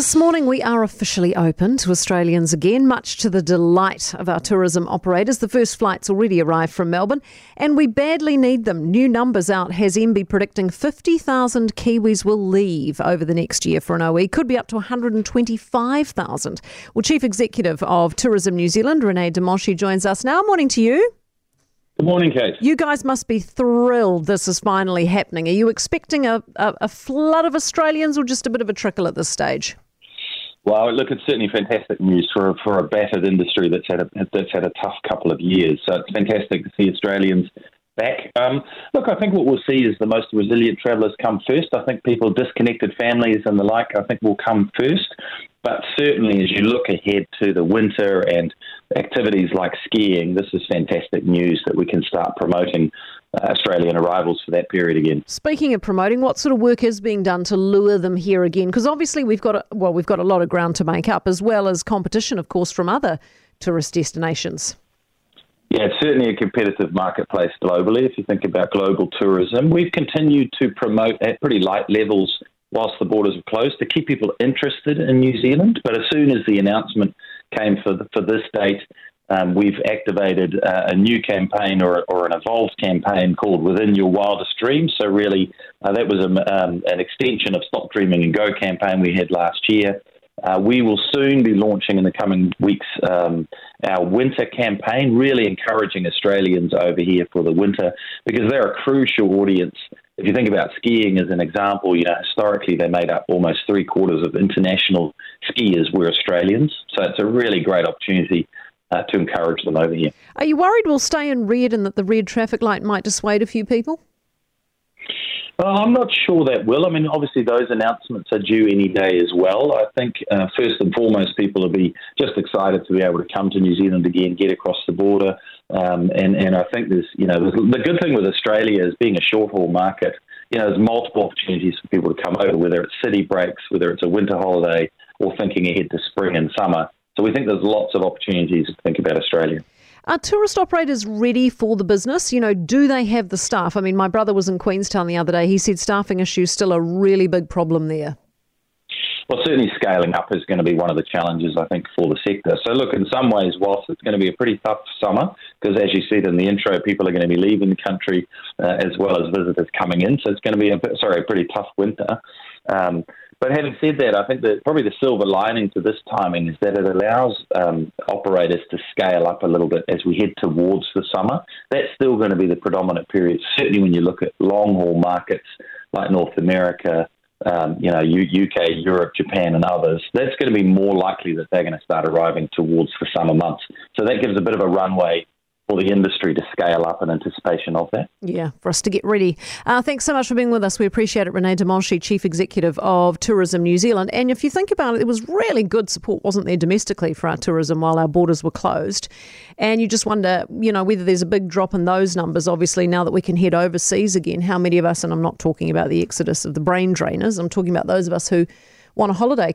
this morning we are officially open to Australians again, much to the delight of our tourism operators. The first flights already arrived from Melbourne, and we badly need them. New numbers out has MB predicting 50,000 Kiwis will leave over the next year for an OE, could be up to 125,000. Well, Chief Executive of Tourism New Zealand, Rene de Monchy, joins us now. Morning to you. Good morning, Kate. You guys must be thrilled this is finally happening. Are you expecting a, a, a, flood of Australians or just a bit of a trickle at this stage? Well, look, it's certainly fantastic news for for a battered industry that's had a that's had a tough couple of years. So it's fantastic to see Australians back. Um, look, I think what we'll see is the most resilient travellers come first. I think people, disconnected families and the like, I think will come first. But certainly, as you look ahead to the winter and activities like skiing, this is fantastic news that we can start promoting Australian arrivals for that period again. Speaking of promoting, what sort of work is being done to lure them here again? Because obviously we've got a, well, we've got a lot of ground to make up, as well as competition, of course, from other tourist destinations. Yeah, it's certainly a competitive marketplace globally. If you think about global tourism, we've continued to promote at pretty light levels whilst the borders were closed to keep people interested in New Zealand. But as soon as the announcement came for the, for this date, um, we've activated uh, a new campaign or, or, an evolved campaign called Within Your Wildest Dreams. So really, uh, that was a, um, an extension of Stop Dreaming and Go campaign we had last year. Uh, we will soon be launching in the coming weeks um, our winter campaign, really encouraging Australians over here for the winter because they're a crucial audience if you think about skiing as an example, you know, historically they made up almost three quarters of international skiers were Australians. So it's a really great opportunity uh, to encourage them over here. Are you worried we'll stay in red and that the red traffic light might dissuade a few people? Well, I'm not sure that will. I mean, obviously, those announcements are due any day as well. I think, uh, first and foremost, people will be just excited to be able to come to New Zealand again, get across the border. Um, and, and I think there's, you know, there's, the good thing with Australia is being a short haul market, you know, there's multiple opportunities for people to come over, whether it's city breaks, whether it's a winter holiday, or thinking ahead to spring and summer. So we think there's lots of opportunities to think about Australia. Are tourist operators ready for the business? You know, do they have the staff? I mean, my brother was in Queenstown the other day. He said staffing issues still a really big problem there. Well, certainly scaling up is going to be one of the challenges, I think, for the sector. So, look, in some ways, whilst it's going to be a pretty tough summer, because as you said in the intro, people are going to be leaving the country uh, as well as visitors coming in. So, it's going to be a sorry, a pretty tough winter. Um, but having said that, I think that probably the silver lining to this timing is that it allows um, operators to scale up a little bit as we head towards the summer. That's still going to be the predominant period, certainly when you look at long haul markets like North America, um, you know, UK, Europe, Japan, and others. That's going to be more likely that they're going to start arriving towards the summer months. So that gives a bit of a runway for the industry to scale up in anticipation of that. Yeah, for us to get ready. Uh, thanks so much for being with us. We appreciate it. Rene de Monchy, Chief Executive of Tourism New Zealand. And if you think about it, there was really good support, wasn't there, domestically for our tourism while our borders were closed. And you just wonder, you know, whether there's a big drop in those numbers, obviously, now that we can head overseas again. How many of us, and I'm not talking about the exodus of the brain drainers, I'm talking about those of us who want a holiday